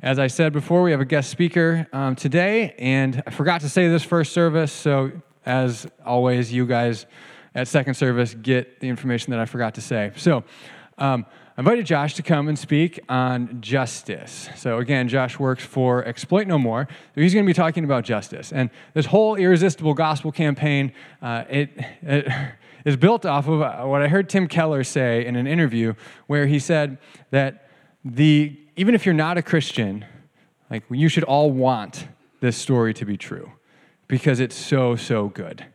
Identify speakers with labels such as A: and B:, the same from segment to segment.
A: As I said before, we have a guest speaker um, today, and I forgot to say this first service, so as always, you guys at second service get the information that I forgot to say. So, um, I invited Josh to come and speak on justice. So, again, Josh works for Exploit No More. He's going to be talking about justice. And this whole irresistible gospel campaign, uh, it, it is built off of uh, what I heard Tim Keller say in an interview, where he said that the, even if you're not a Christian, like you should all want this story to be true because it's so, so good.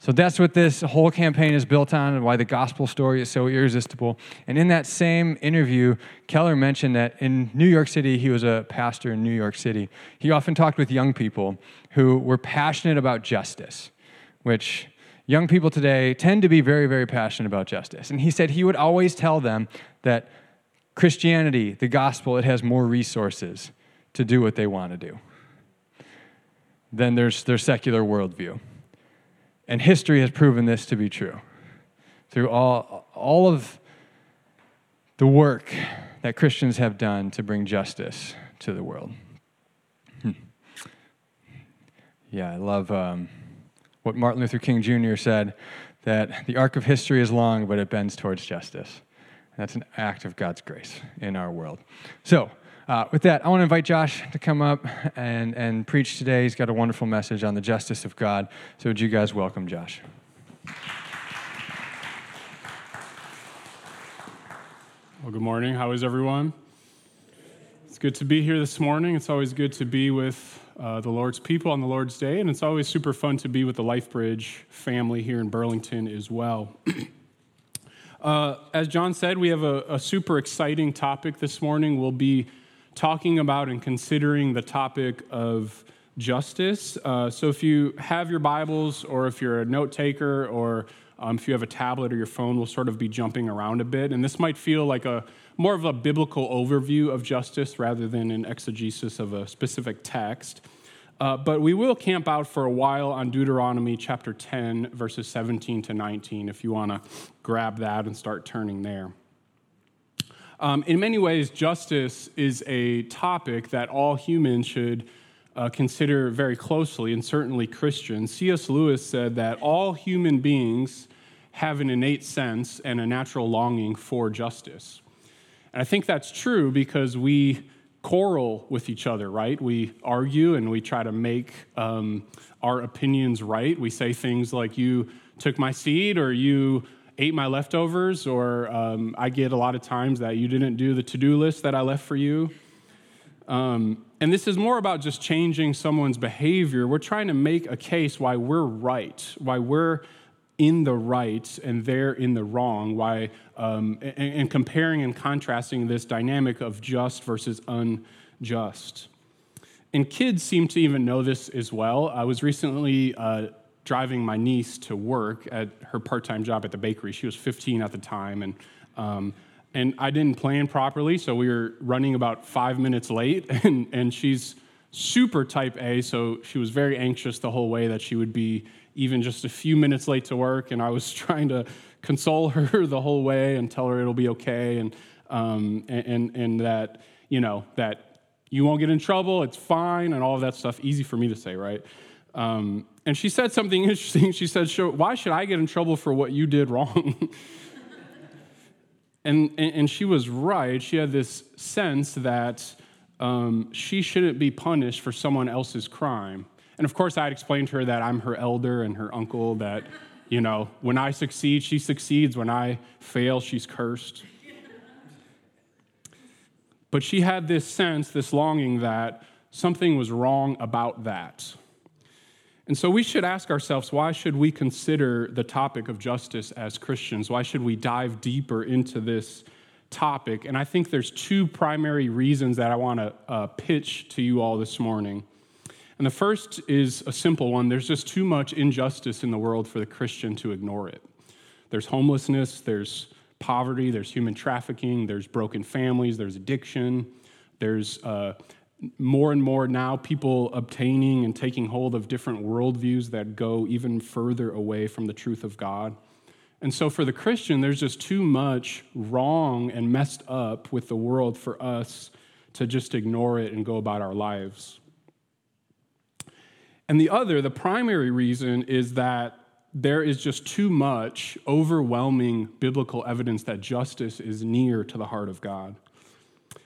A: So that's what this whole campaign is built on and why the gospel story is so irresistible. And in that same interview, Keller mentioned that in New York City, he was a pastor in New York City. He often talked with young people who were passionate about justice, which young people today tend to be very, very passionate about justice. And he said he would always tell them that Christianity, the gospel, it has more resources to do what they want to do than there's their secular worldview. And history has proven this to be true. Through all, all of the work that Christians have done to bring justice to the world. Hmm. Yeah, I love um, what Martin Luther King Jr. said that the arc of history is long, but it bends towards justice. That's an act of God's grace in our world. So, uh, with that, I want to invite Josh to come up and, and preach today. He's got a wonderful message on the justice of God. So, would you guys welcome Josh?
B: Well, good morning. How is everyone? It's good to be here this morning. It's always good to be with uh, the Lord's people on the Lord's Day, and it's always super fun to be with the LifeBridge family here in Burlington as well. uh, as John said, we have a, a super exciting topic this morning. We'll be talking about and considering the topic of justice. Uh, so if you have your Bibles, or if you're a note taker, or um, if you have a tablet or your phone, we'll sort of be jumping around a bit. And this might feel like a more of a biblical overview of justice rather than an exegesis of a specific text. Uh, but we will camp out for a while on Deuteronomy chapter 10, verses 17 to 19, if you want to grab that and start turning there. Um, in many ways, justice is a topic that all humans should uh, consider very closely, and certainly Christians. C.S. Lewis said that all human beings have an innate sense and a natural longing for justice. And I think that's true because we quarrel with each other, right? We argue and we try to make um, our opinions right. We say things like, You took my seed, or you ate my leftovers, or um, I get a lot of times that you didn't do the to do list that I left for you. Um, and this is more about just changing someone's behavior. We're trying to make a case why we're right, why we're in the right and they're in the wrong, why, um, and, and, comparing and contrasting this dynamic of just versus unjust. And kids seem to even know this as well. I was recently uh, driving my niece to work at her part-time job at the bakery. She was 15 at the time, and um, and I didn't plan properly, so we were running about five minutes late. And and she's super type A, so she was very anxious the whole way that she would be even just a few minutes late to work. And I was trying to console her the whole way and tell her it'll be okay, and um, and, and that you know that you won't get in trouble, it's fine, and all of that stuff. Easy for me to say, right? Um, and she said something interesting. She said, Why should I get in trouble for what you did wrong? and, and, she was right. She had this sense that um, she shouldn't be punished for someone else's crime. And of course, I had explained to her that I'm her elder and her uncle, that, you know, when I succeed, she succeeds. When I fail, she's cursed. But she had this sense, this longing that something was wrong about that. And so we should ask ourselves why should we consider the topic of justice as Christians? Why should we dive deeper into this topic? And I think there's two primary reasons that I want to uh, pitch to you all this morning. And the first is a simple one there's just too much injustice in the world for the Christian to ignore it. There's homelessness, there's poverty, there's human trafficking, there's broken families, there's addiction, there's uh, more and more now people obtaining and taking hold of different worldviews that go even further away from the truth of God. And so for the Christian, there's just too much wrong and messed up with the world for us to just ignore it and go about our lives. And the other, the primary reason, is that there is just too much overwhelming biblical evidence that justice is near to the heart of God.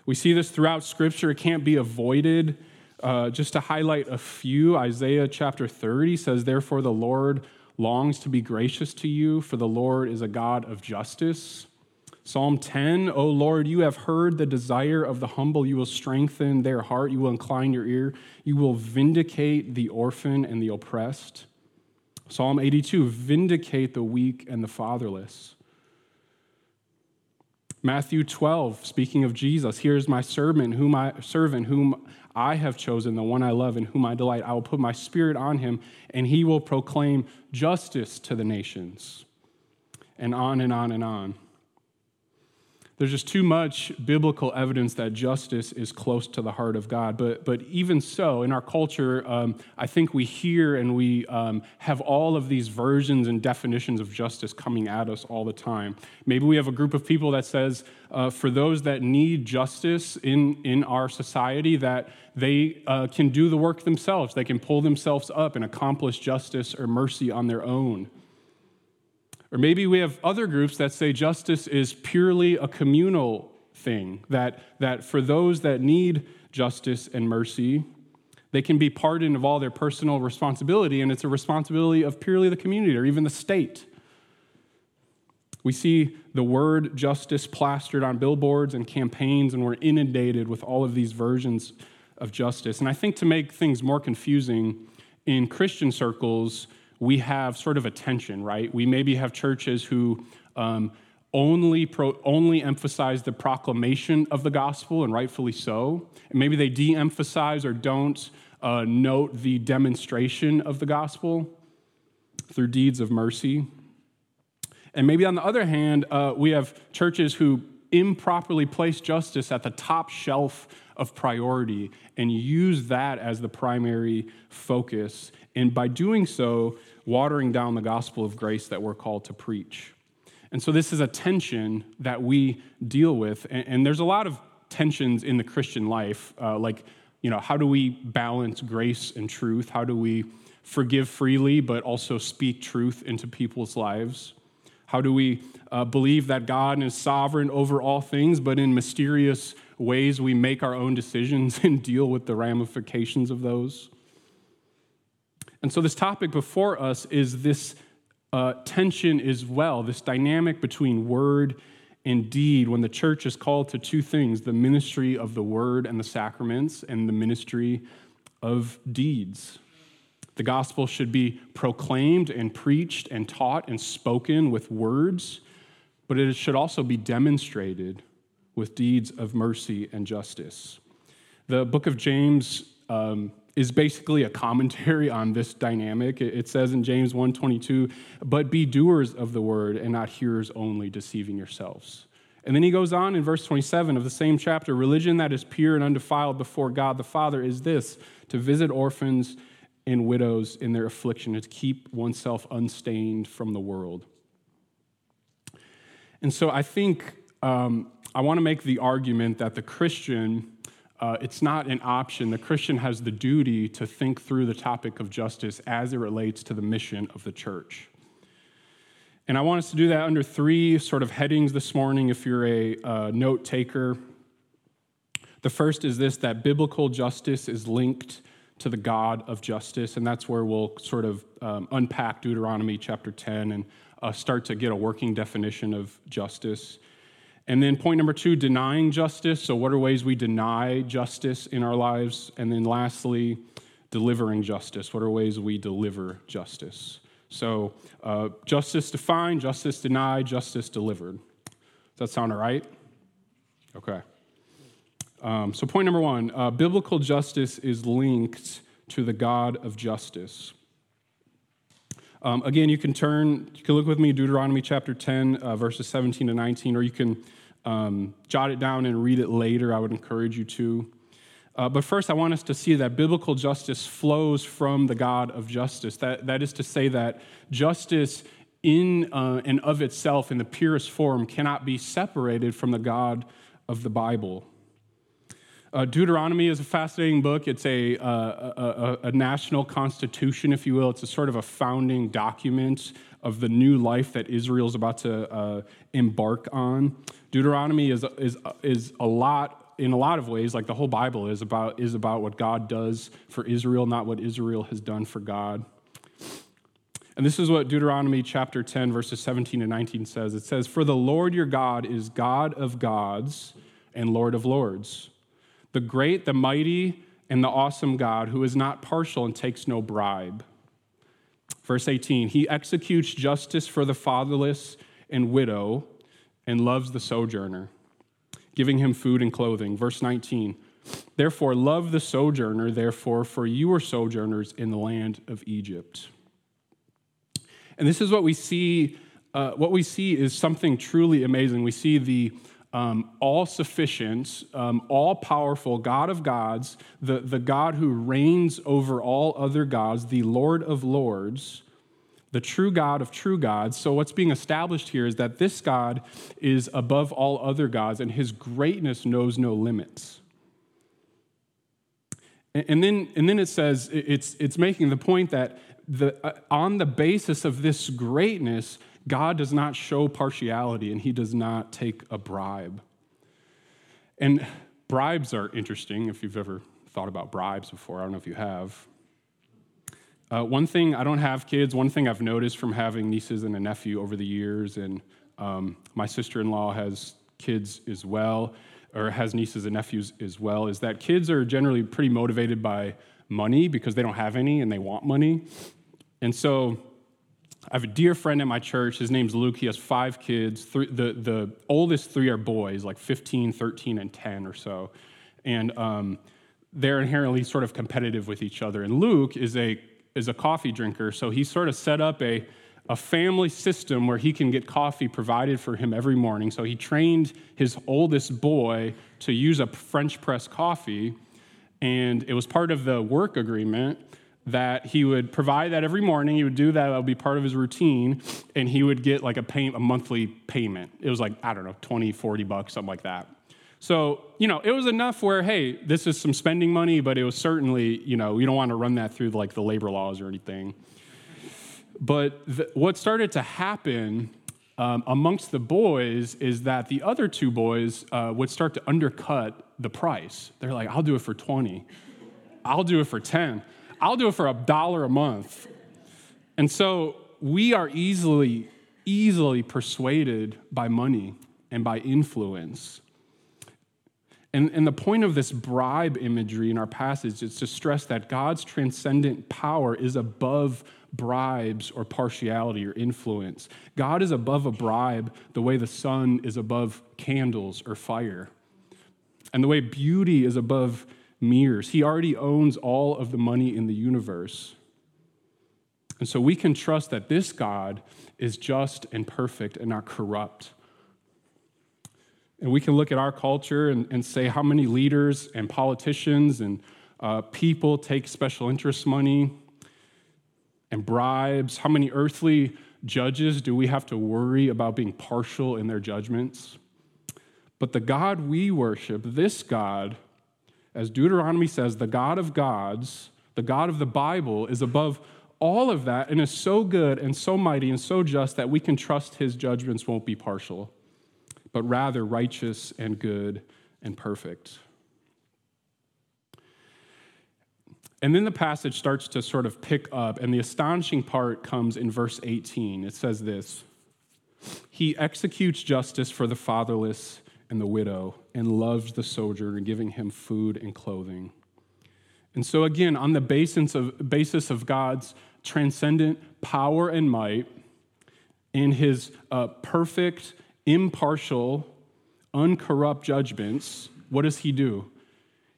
B: We see this throughout Scripture, it can't be avoided. Uh, just to highlight a few, Isaiah chapter 30 says, Therefore the Lord longs to be gracious to you, for the Lord is a God of justice. Psalm 10, O Lord, you have heard the desire of the humble. You will strengthen their heart. You will incline your ear. You will vindicate the orphan and the oppressed. Psalm 82, vindicate the weak and the fatherless. Matthew 12, speaking of Jesus, here's my servant whom I servant whom I have chosen, the one I love and whom I delight. I will put my spirit on him, and he will proclaim justice to the nations. And on and on and on. There's just too much biblical evidence that justice is close to the heart of God. But, but even so, in our culture, um, I think we hear and we um, have all of these versions and definitions of justice coming at us all the time. Maybe we have a group of people that says, uh, for those that need justice in, in our society, that they uh, can do the work themselves. They can pull themselves up and accomplish justice or mercy on their own. Or maybe we have other groups that say justice is purely a communal thing, that, that for those that need justice and mercy, they can be pardoned of all their personal responsibility, and it's a responsibility of purely the community or even the state. We see the word justice plastered on billboards and campaigns, and we're inundated with all of these versions of justice. And I think to make things more confusing, in Christian circles, we have sort of a tension, right? We maybe have churches who um, only, pro, only emphasize the proclamation of the gospel, and rightfully so. And maybe they de emphasize or don't uh, note the demonstration of the gospel through deeds of mercy. And maybe on the other hand, uh, we have churches who improperly place justice at the top shelf of priority and use that as the primary focus. And by doing so, watering down the gospel of grace that we're called to preach. And so this is a tension that we deal with. And, and there's a lot of tensions in the Christian life, uh, like, you know, how do we balance grace and truth? How do we forgive freely, but also speak truth into people's lives? How do we uh, believe that God is sovereign over all things, but in mysterious ways we make our own decisions and deal with the ramifications of those? And so, this topic before us is this uh, tension as well, this dynamic between word and deed when the church is called to two things the ministry of the word and the sacraments, and the ministry of deeds. The gospel should be proclaimed and preached and taught and spoken with words, but it should also be demonstrated with deeds of mercy and justice. The book of James um, is basically a commentary on this dynamic. It says in James 1:22, "But be doers of the word and not hearers only, deceiving yourselves." And then he goes on in verse 27 of the same chapter, "Religion that is pure and undefiled before God the Father is this: to visit orphans and widows in their affliction, to keep oneself unstained from the world." And so I think um, I want to make the argument that the Christian uh, it's not an option. The Christian has the duty to think through the topic of justice as it relates to the mission of the church. And I want us to do that under three sort of headings this morning if you're a uh, note taker. The first is this that biblical justice is linked to the God of justice, and that's where we'll sort of um, unpack Deuteronomy chapter 10 and uh, start to get a working definition of justice. And then point number two, denying justice. So, what are ways we deny justice in our lives? And then lastly, delivering justice. What are ways we deliver justice? So, uh, justice defined, justice denied, justice delivered. Does that sound all right? Okay. Um, so, point number one uh, biblical justice is linked to the God of justice. Um, again, you can turn, you can look with me Deuteronomy chapter 10, uh, verses 17 to 19, or you can um, jot it down and read it later. I would encourage you to. Uh, but first, I want us to see that biblical justice flows from the God of justice. That, that is to say, that justice in uh, and of itself, in the purest form, cannot be separated from the God of the Bible. Uh, Deuteronomy is a fascinating book. It's a, uh, a, a, a, national constitution, if you will. It's a sort of a founding document of the new life that Israel is about to uh, embark on. Deuteronomy is, is, is a lot, in a lot of ways, like the whole Bible is about, is about what God does for Israel, not what Israel has done for God. And this is what Deuteronomy chapter 10, verses 17 and 19 says. It says, For the Lord your God is God of gods and Lord of lords the great, the mighty, and the awesome God who is not partial and takes no bribe. Verse 18, he executes justice for the fatherless and widow and loves the sojourner, giving him food and clothing. Verse 19, therefore love the sojourner, therefore, for you are sojourners in the land of Egypt. And this is what we see. Uh, what we see is something truly amazing. We see the um, all sufficient, um, all powerful God of gods, the, the God who reigns over all other gods, the Lord of lords, the true God of true gods. So, what's being established here is that this God is above all other gods, and his greatness knows no limits. And then, and then it says, it's, it's making the point that the, uh, on the basis of this greatness, God does not show partiality and he does not take a bribe. And bribes are interesting if you've ever thought about bribes before. I don't know if you have. Uh, one thing, I don't have kids, one thing I've noticed from having nieces and a nephew over the years, and um, my sister in law has kids as well, or has nieces and nephews as well, is that kids are generally pretty motivated by money because they don't have any and they want money. And so I have a dear friend at my church. His name's Luke. He has five kids. Three, the, the oldest three are boys, like 15, 13, and 10 or so. And um, they're inherently sort of competitive with each other. And Luke is a, is a coffee drinker, so he sort of set up a, a family system where he can get coffee provided for him every morning. So he trained his oldest boy to use a French press coffee, and it was part of the work agreement that he would provide that every morning. He would do that. That would be part of his routine. And he would get like a, pay, a monthly payment. It was like, I don't know, 20, 40 bucks, something like that. So, you know, it was enough where, hey, this is some spending money, but it was certainly, you know, you don't want to run that through like the labor laws or anything. But the, what started to happen um, amongst the boys is that the other two boys uh, would start to undercut the price. They're like, I'll do it for 20. I'll do it for 10. I'll do it for a dollar a month. And so we are easily, easily persuaded by money and by influence. And, and the point of this bribe imagery in our passage is to stress that God's transcendent power is above bribes or partiality or influence. God is above a bribe the way the sun is above candles or fire, and the way beauty is above mirrors. He already owns all of the money in the universe. And so we can trust that this God is just and perfect and not corrupt. And we can look at our culture and, and say how many leaders and politicians and uh, people take special interest money and bribes. How many earthly judges do we have to worry about being partial in their judgments? But the God we worship, this God, as Deuteronomy says, the God of gods, the God of the Bible, is above all of that and is so good and so mighty and so just that we can trust his judgments won't be partial, but rather righteous and good and perfect. And then the passage starts to sort of pick up, and the astonishing part comes in verse 18. It says this He executes justice for the fatherless and the widow and loves the sojourner, giving him food and clothing. And so, again, on the basis of, basis of God's transcendent power and might, in his uh, perfect, impartial, uncorrupt judgments, what does he do?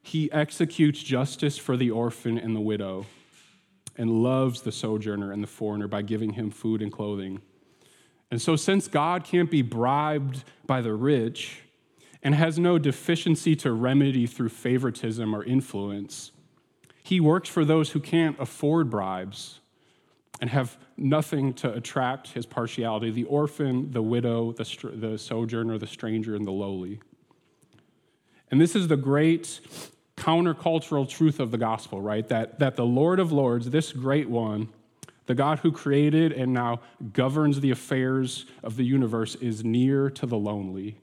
B: He executes justice for the orphan and the widow and loves the sojourner and the foreigner by giving him food and clothing. And so, since God can't be bribed by the rich, and has no deficiency to remedy through favoritism or influence. He works for those who can't afford bribes and have nothing to attract his partiality the orphan, the widow, the, the sojourner, the stranger, and the lowly. And this is the great countercultural truth of the gospel, right? That, that the Lord of Lords, this great one, the God who created and now governs the affairs of the universe, is near to the lonely,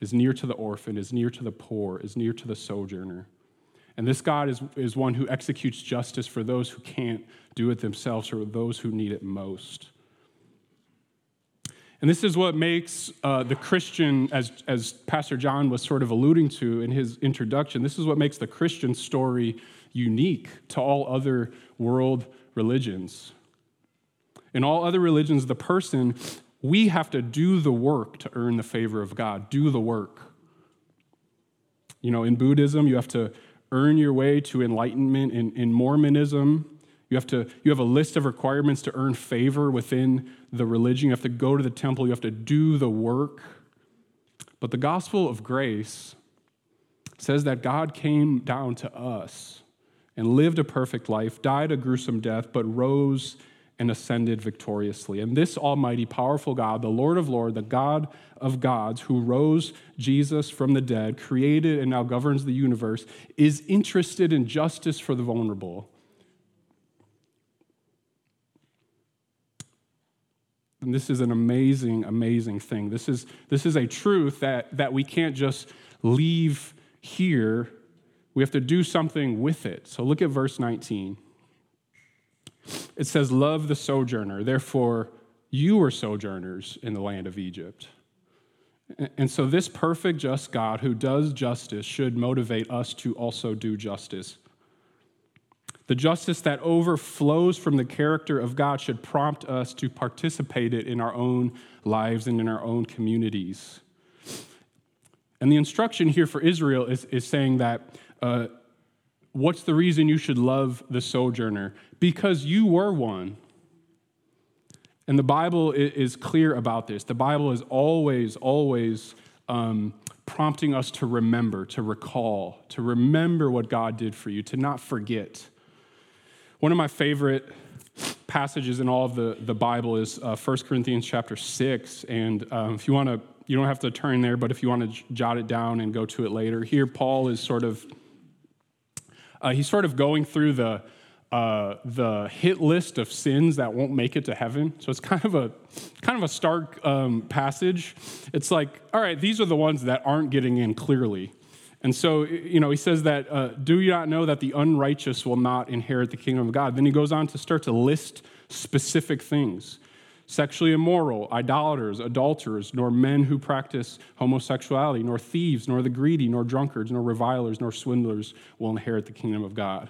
B: is near to the orphan, is near to the poor, is near to the sojourner. And this God is, is one who executes justice for those who can't do it themselves or those who need it most. And this is what makes uh, the Christian, as, as Pastor John was sort of alluding to in his introduction, this is what makes the Christian story unique to all other world religions. In all other religions, the person, we have to do the work to earn the favor of God, do the work. You know, in Buddhism, you have to earn your way to enlightenment. In, in Mormonism, you have to you have a list of requirements to earn favor within the religion. You have to go to the temple, you have to do the work. But the gospel of grace says that God came down to us and lived a perfect life, died a gruesome death, but rose and ascended victoriously. And this almighty, powerful God, the Lord of Lords, the God of gods, who rose Jesus from the dead, created and now governs the universe, is interested in justice for the vulnerable And this is an amazing, amazing thing. This is, this is a truth that, that we can't just leave here. We have to do something with it. So look at verse 19. It says, Love the sojourner. Therefore, you were sojourners in the land of Egypt. And so, this perfect, just God who does justice should motivate us to also do justice. The justice that overflows from the character of God should prompt us to participate it in our own lives and in our own communities. And the instruction here for Israel is, is saying that uh, what's the reason you should love the sojourner? Because you were one. And the Bible is clear about this. The Bible is always, always um, prompting us to remember, to recall, to remember what God did for you, to not forget. One of my favorite passages in all of the, the Bible is uh, 1 Corinthians chapter 6. And um, if you want to, you don't have to turn there, but if you want to j- jot it down and go to it later, here Paul is sort of, uh, he's sort of going through the, uh, the hit list of sins that won't make it to heaven. So it's kind of a kind of a stark um, passage. It's like, all right, these are the ones that aren't getting in clearly. And so, you know, he says that, uh, do you not know that the unrighteous will not inherit the kingdom of God? Then he goes on to start to list specific things sexually immoral, idolaters, adulterers, nor men who practice homosexuality, nor thieves, nor the greedy, nor drunkards, nor revilers, nor swindlers will inherit the kingdom of God.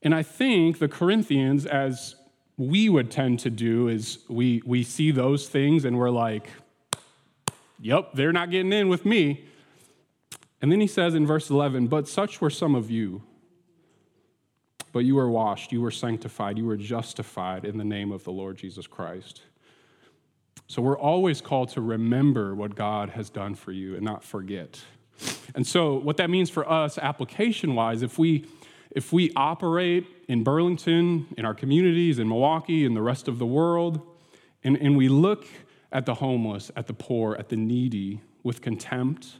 B: And I think the Corinthians, as we would tend to do, is we, we see those things and we're like, yep, they're not getting in with me. And then he says in verse 11, But such were some of you. But you were washed, you were sanctified, you were justified in the name of the Lord Jesus Christ. So we're always called to remember what God has done for you and not forget. And so, what that means for us, application wise, if we if we operate in Burlington, in our communities, in Milwaukee, in the rest of the world, and, and we look at the homeless, at the poor, at the needy with contempt,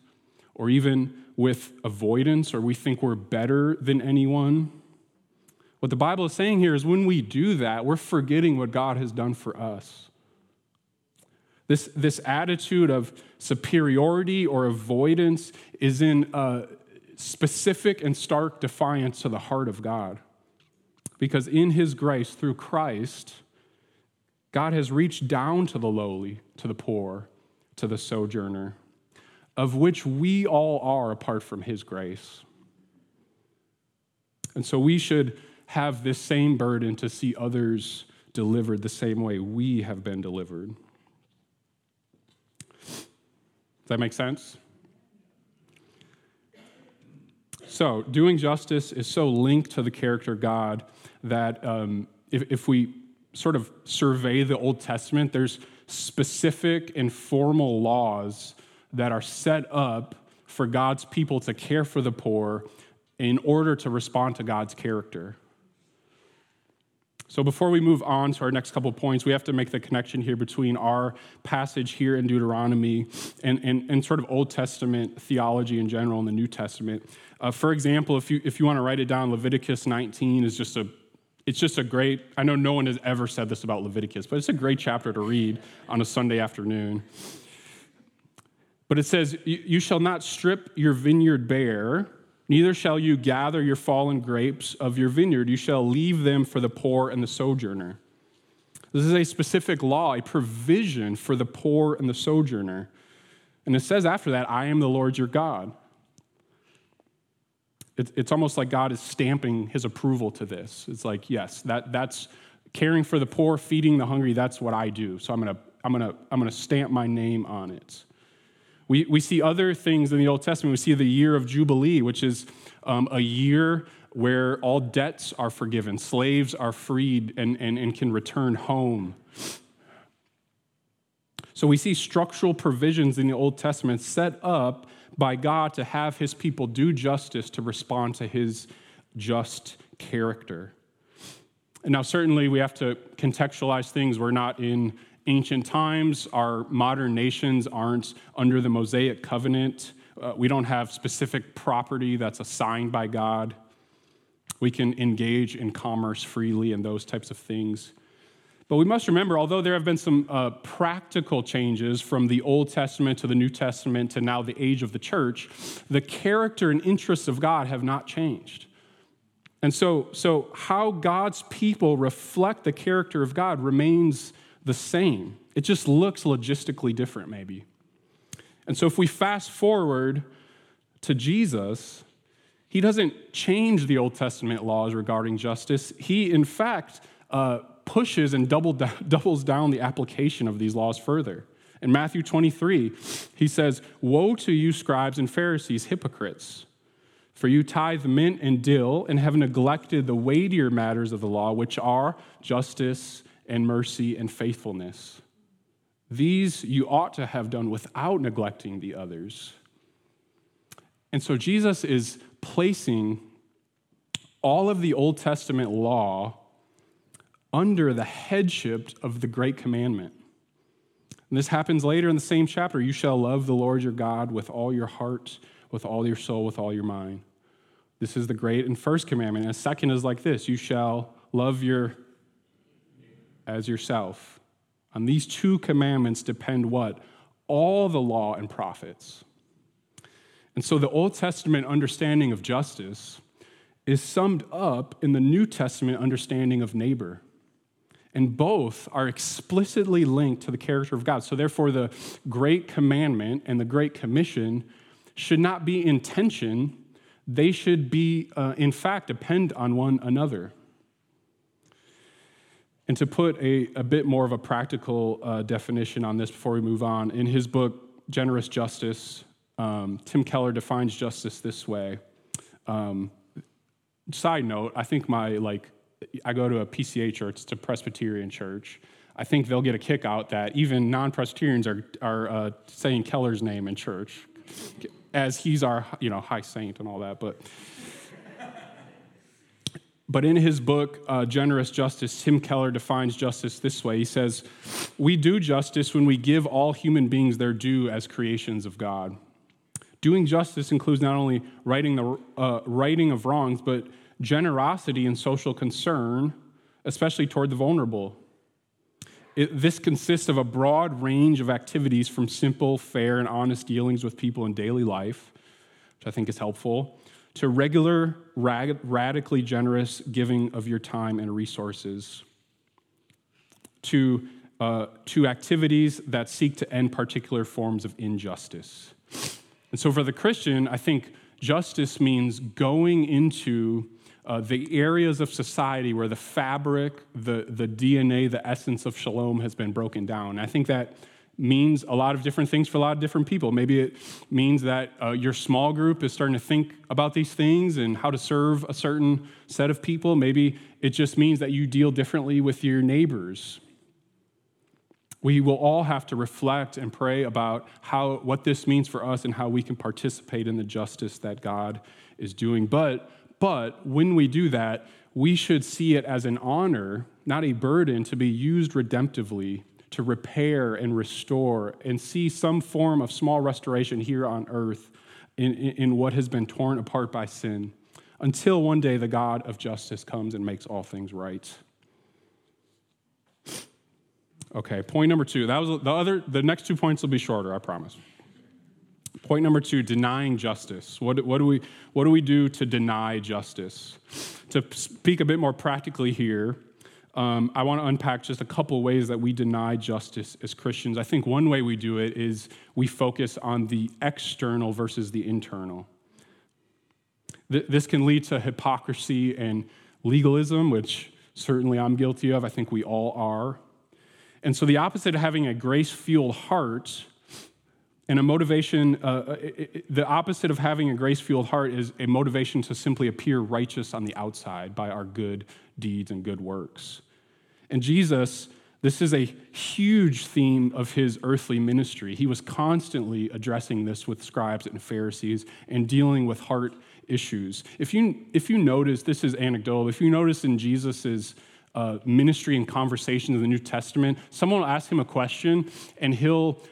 B: or even with avoidance, or we think we're better than anyone. What the Bible is saying here is when we do that, we're forgetting what God has done for us. This, this attitude of superiority or avoidance is in a specific and stark defiance to the heart of God. Because in His grace, through Christ, God has reached down to the lowly, to the poor, to the sojourner of which we all are apart from His grace. And so we should have this same burden to see others delivered the same way we have been delivered. Does that make sense? So, doing justice is so linked to the character of God that um, if, if we sort of survey the Old Testament, there's specific and formal laws that are set up for God's people to care for the poor in order to respond to God's character. So before we move on to our next couple points, we have to make the connection here between our passage here in Deuteronomy and, and, and sort of Old Testament theology in general in the New Testament. Uh, for example, if you, if you want to write it down, Leviticus 19 is just a it's just a great i know no one has ever said this about leviticus but it's a great chapter to read on a sunday afternoon but it says you shall not strip your vineyard bare Neither shall you gather your fallen grapes of your vineyard. You shall leave them for the poor and the sojourner. This is a specific law, a provision for the poor and the sojourner. And it says after that, I am the Lord your God. It's almost like God is stamping his approval to this. It's like, yes, that, that's caring for the poor, feeding the hungry, that's what I do. So I'm going to I'm to I'm to stamp my name on it. We, we see other things in the Old Testament. We see the year of Jubilee, which is um, a year where all debts are forgiven, slaves are freed and, and, and can return home. So we see structural provisions in the Old Testament set up by God to have his people do justice to respond to his just character. And now, certainly, we have to contextualize things. We're not in ancient times. Our modern nations aren't under the Mosaic covenant. Uh, we don't have specific property that's assigned by God. We can engage in commerce freely and those types of things. But we must remember, although there have been some uh, practical changes from the Old Testament to the New Testament to now the age of the church, the character and interests of God have not changed. And so, so how God's people reflect the character of God remains the same. It just looks logistically different, maybe. And so if we fast forward to Jesus, he doesn't change the Old Testament laws regarding justice. He, in fact, uh, pushes and double, doubles down the application of these laws further. In Matthew 23, he says, Woe to you, scribes and Pharisees, hypocrites! For you tithe mint and dill and have neglected the weightier matters of the law, which are justice and mercy and faithfulness. These you ought to have done without neglecting the others. And so Jesus is placing all of the Old Testament law under the headship of the Great Commandment. And this happens later in the same chapter. You shall love the Lord your God with all your heart, with all your soul, with all your mind. This is the great and first commandment. And the second is like this you shall love your as yourself. On these two commandments depend what? All the law and prophets. And so the Old Testament understanding of justice is summed up in the New Testament understanding of neighbor. And both are explicitly linked to the character of God. So, therefore, the Great Commandment and the Great Commission should not be in tension. They should be, uh, in fact, depend on one another. And to put a, a bit more of a practical uh, definition on this before we move on, in his book, Generous Justice, um, Tim Keller defines justice this way. Um, side note, I think my, like, I go to a PCA church, it's a Presbyterian church. I think they'll get a kick out that even non Presbyterians are, are uh, saying Keller's name in church, as he's our you know, high saint and all that. But but in his book, uh, Generous Justice, Tim Keller defines justice this way. He says, We do justice when we give all human beings their due as creations of God. Doing justice includes not only righting, the, uh, righting of wrongs, but generosity and social concern, especially toward the vulnerable. It, this consists of a broad range of activities from simple, fair, and honest dealings with people in daily life, which I think is helpful, to regular, rad- radically generous giving of your time and resources, to, uh, to activities that seek to end particular forms of injustice. And so for the Christian, I think justice means going into uh, the areas of society where the fabric, the, the DNA, the essence of shalom has been broken down. I think that means a lot of different things for a lot of different people. Maybe it means that uh, your small group is starting to think about these things and how to serve a certain set of people. Maybe it just means that you deal differently with your neighbors. We will all have to reflect and pray about how, what this means for us and how we can participate in the justice that God is doing. But, but when we do that, we should see it as an honor not a burden, to be used redemptively to repair and restore and see some form of small restoration here on earth in, in, in, what has been torn apart by sin until one day the God of justice comes and makes all things right. Okay, point number two. That was the other. The next two points will be shorter, I promise. Point number two: denying justice. What, what do we what do we do to deny justice? To speak a bit more practically here, um, I want to unpack just a couple ways that we deny justice as Christians. I think one way we do it is we focus on the external versus the internal. Th- this can lead to hypocrisy and legalism, which certainly I'm guilty of. I think we all are. And so, the opposite of having a grace fueled heart and a motivation, uh, uh it, it, the opposite of having a grace fueled heart is a motivation to simply appear righteous on the outside by our good deeds and good works. And Jesus, this is a huge theme of his earthly ministry. He was constantly addressing this with scribes and Pharisees and dealing with heart issues. If you, if you notice, this is anecdotal, if you notice in Jesus's uh, ministry and conversations in the New Testament, someone will ask him a question and he'll,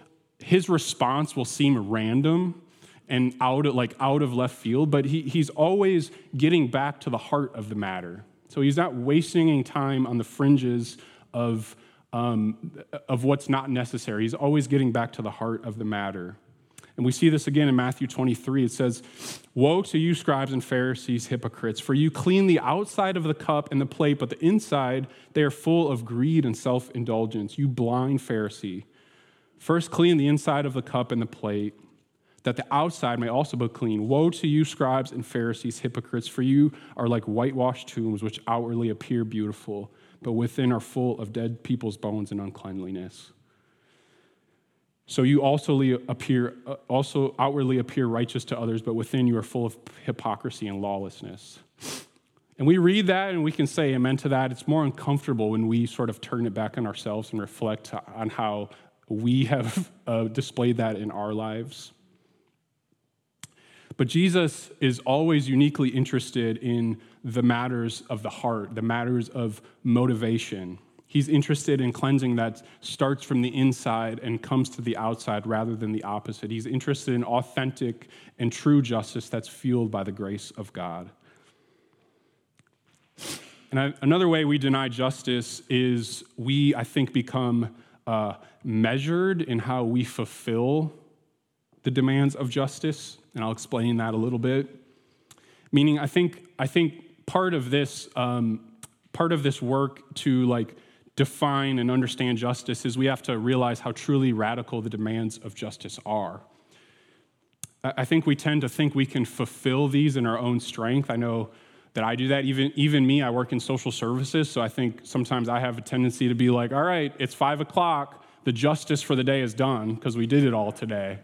B: his response will seem random and out of, like out of left field, but he, he's always getting back to the heart of the matter. So he's not wasting any time on the fringes of, um, of what's not necessary. He's always getting back to the heart of the matter. And we see this again in Matthew 23. It says, Woe to you, scribes and Pharisees, hypocrites, for you clean the outside of the cup and the plate, but the inside they are full of greed and self indulgence. You blind Pharisee. First, clean the inside of the cup and the plate that the outside may also be clean. Woe to you, scribes and Pharisees, hypocrites, for you are like whitewashed tombs, which outwardly appear beautiful, but within are full of dead people's bones and uncleanliness. So you also appear, uh, also outwardly appear righteous to others, but within you are full of hypocrisy and lawlessness. And we read that and we can say amen to that. It's more uncomfortable when we sort of turn it back on ourselves and reflect on how we have uh, displayed that in our lives. But Jesus is always uniquely interested in the matters of the heart, the matters of motivation. He's interested in cleansing that starts from the inside and comes to the outside rather than the opposite. He's interested in authentic and true justice that's fueled by the grace of God. And I, another way we deny justice is we, I think, become uh, measured in how we fulfill the demands of justice and I'll explain that a little bit. Meaning, I think I think part of this um, part of this work to like define and understand justice is we have to realize how truly radical the demands of justice are. I think we tend to think we can fulfill these in our own strength. I know that I do that. Even, even me, I work in social services, so I think sometimes I have a tendency to be like, all right, it's five o'clock, the justice for the day is done because we did it all today.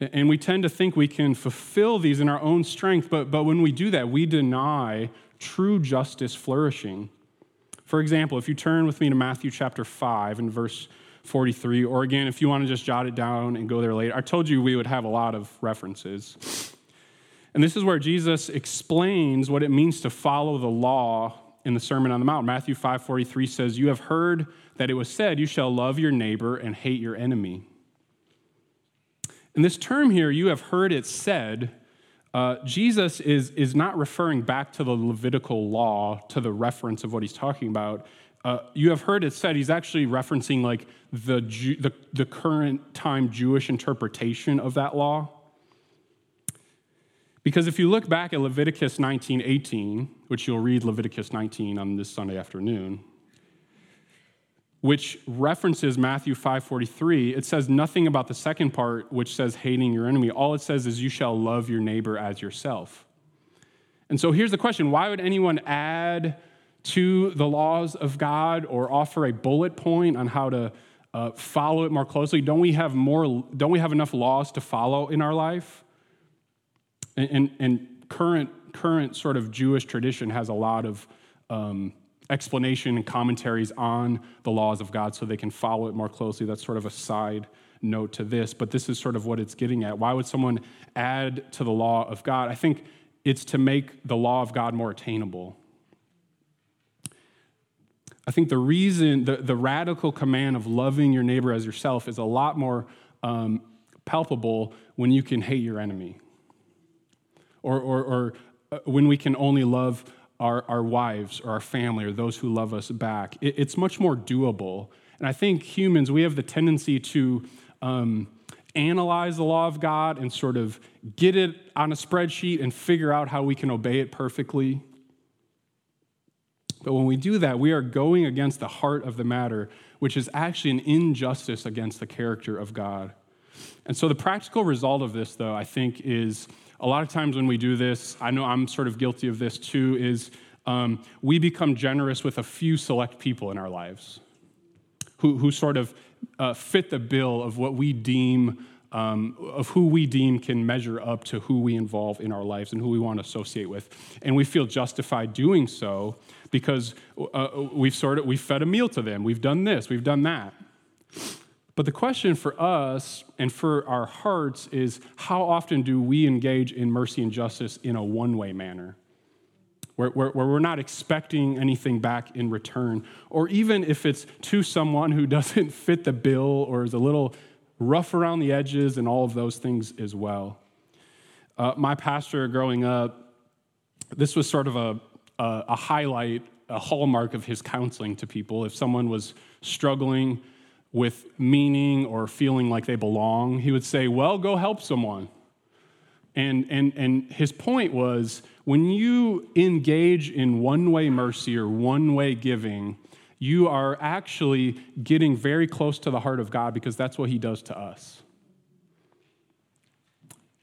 B: And we tend to think we can fulfill these in our own strength, but, but when we do that, we deny true justice flourishing. For example, if you turn with me to Matthew chapter 5 and verse 43, or again, if you want to just jot it down and go there later, I told you we would have a lot of references. And this is where Jesus explains what it means to follow the law in the Sermon on the Mount. Matthew 5:43 says, "You have heard that it was said, you shall love your neighbor and hate your enemy." And this term here, you have heard it said, uh, Jesus is, is not referring back to the Levitical law, to the reference of what he's talking about. Uh, you have heard it said, he's actually referencing like the, the, the current time Jewish interpretation of that law. Because if you look back at Leviticus 19:18, which you'll read Leviticus 19 on this Sunday afternoon, which references Matthew 5:43, it says nothing about the second part which says hating your enemy. All it says is you shall love your neighbor as yourself. And so here's the question, why would anyone add to the laws of God or offer a bullet point on how to uh, follow it more closely? Don't we have more don't we have enough laws to follow in our life? And, and, current current sort of Jewish tradition has a lot of um, explanation and commentaries on the laws of God so they can follow it more closely. That's sort of a side note to this, but this is sort of what it's getting at. Why would someone add to the law of God? I think it's to make the law of God more attainable. I think the reason, the, the radical command of loving your neighbor as yourself is a lot more um, palpable when you can hate your enemy. Or, or, or uh, when we can only love our, our wives or our family or those who love us back. It, it's much more doable. And I think humans, we have the tendency to um, analyze the law of God and sort of get it on a spreadsheet and figure out how we can obey it perfectly. But when we do that, we are going against the heart of the matter, which is actually an injustice against the character of God. And so the practical result of this, though, I think, is a lot of times when we do this, I know I'm sort of guilty of this too, is um, we become generous with a few select people in our lives who, who sort of uh, fit the bill of what we deem um, of who we deem can measure up to who we involve in our lives and who we want to associate with. And we feel justified doing so because uh, we've sort of we've fed a meal to them. We've done this, we've done that. But the question for us and for our hearts is how often do we engage in mercy and justice in a one way manner? Where, where, where, we're not expecting anything back in return. Or even if it's to someone who doesn't fit the bill or is a little rough around the edges and all of those things as well. Uh, my pastor growing up, this was sort of a, a, a highlight, a hallmark of his counseling to people. If someone was struggling with meaning or feeling like they belong, he would say, Well, go help someone. And, and, and his point was when you engage in one way mercy or one way giving, you are actually getting very close to the heart of God because that's what He does to us.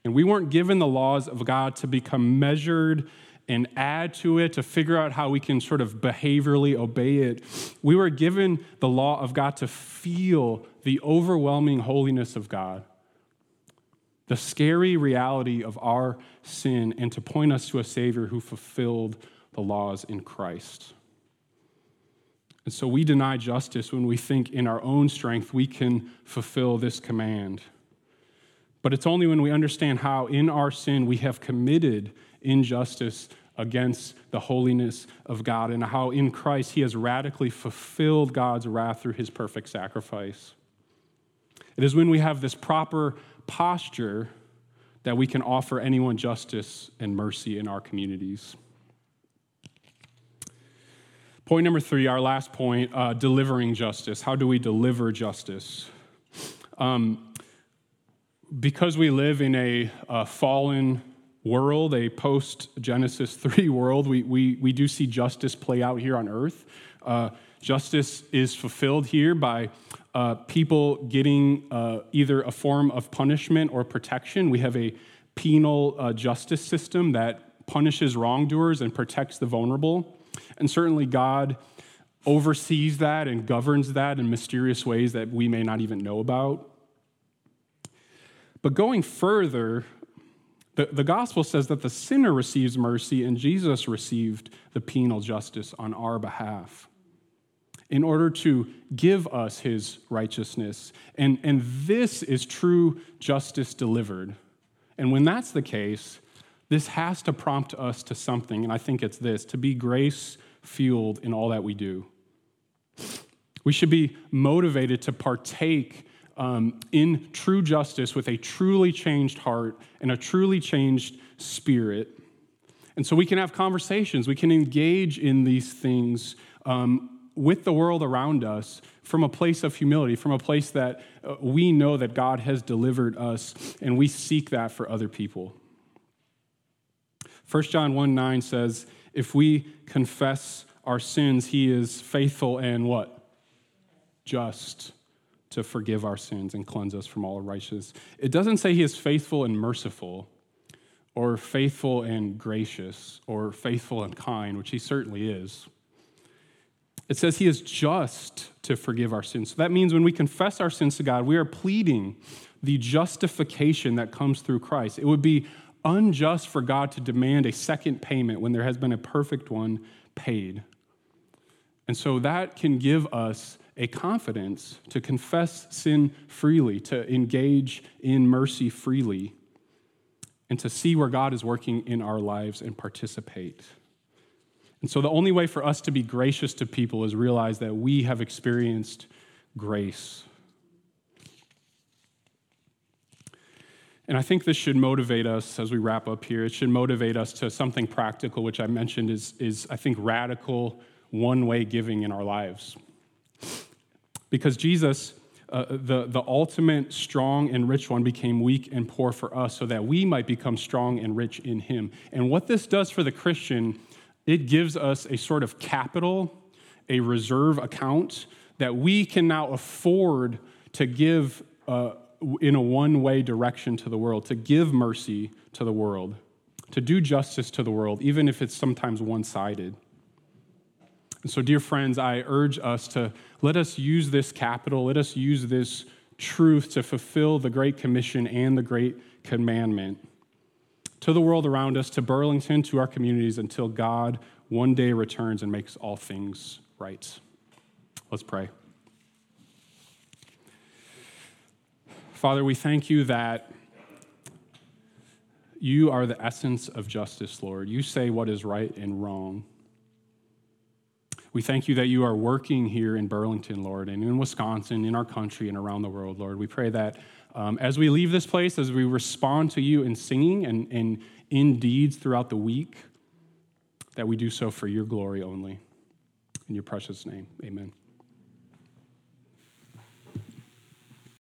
B: And we weren't given the laws of God to become measured and add to it to figure out how we can sort of behaviorally obey it. We were given the law of God to feel the overwhelming holiness of God, the scary reality of our sin, and to point us to a Savior who fulfilled the laws in Christ. And so we deny justice when we think in our own strength we can fulfill this command. But it's only when we understand how in our sin we have committed injustice against the holiness of God and how in Christ he has radically fulfilled God's wrath through his perfect sacrifice. It is when we have this proper posture that we can offer anyone justice and mercy in our communities. Point number three, our last point uh, delivering justice. How do we deliver justice? Um, because we live in a, a fallen world, a post Genesis 3 world, we, we, we do see justice play out here on earth. Uh, justice is fulfilled here by uh, people getting uh, either a form of punishment or protection. We have a penal uh, justice system that punishes wrongdoers and protects the vulnerable. And certainly, God oversees that and governs that in mysterious ways that we may not even know about. But going further, the, the gospel says that the sinner receives mercy and Jesus received the penal justice on our behalf in order to give us his righteousness. And, and this is true justice delivered. And when that's the case, this has to prompt us to something, and I think it's this to be grace fueled in all that we do. We should be motivated to partake um, in true justice with a truly changed heart and a truly changed spirit. And so we can have conversations, we can engage in these things um, with the world around us from a place of humility, from a place that uh, we know that God has delivered us, and we seek that for other people. 1 John 1 9 says, If we confess our sins, he is faithful and what? Just to forgive our sins and cleanse us from all righteousness. It doesn't say he is faithful and merciful, or faithful and gracious, or faithful and kind, which he certainly is. It says he is just to forgive our sins. So that means when we confess our sins to God, we are pleading the justification that comes through Christ. It would be unjust for God to demand a second payment when there has been a perfect one paid. And so that can give us a confidence to confess sin freely, to engage in mercy freely, and to see where God is working in our lives and participate. And so the only way for us to be gracious to people is realize that we have experienced grace. And I think this should motivate us as we wrap up here. It should motivate us to something practical, which I mentioned is, is I think, radical one way giving in our lives. Because Jesus, uh, the, the ultimate strong and rich one, became weak and poor for us so that we might become strong and rich in him. And what this does for the Christian, it gives us a sort of capital, a reserve account that we can now afford to give. Uh, in a one way direction to the world, to give mercy to the world, to do justice to the world, even if it's sometimes one sided. And so, dear friends, I urge us to let us use this capital, let us use this truth to fulfill the Great Commission and the Great Commandment to the world around us, to Burlington, to our communities, until God one day returns and makes all things right. Let's pray. Father, we thank you that you are the essence of justice, Lord. You say what is right and wrong. We thank you that you are working here in Burlington, Lord, and in Wisconsin, in our country, and around the world, Lord. We pray that um, as we leave this place, as we respond to you in singing and, and in deeds throughout the week, that we do so for your glory only. In your precious name, amen.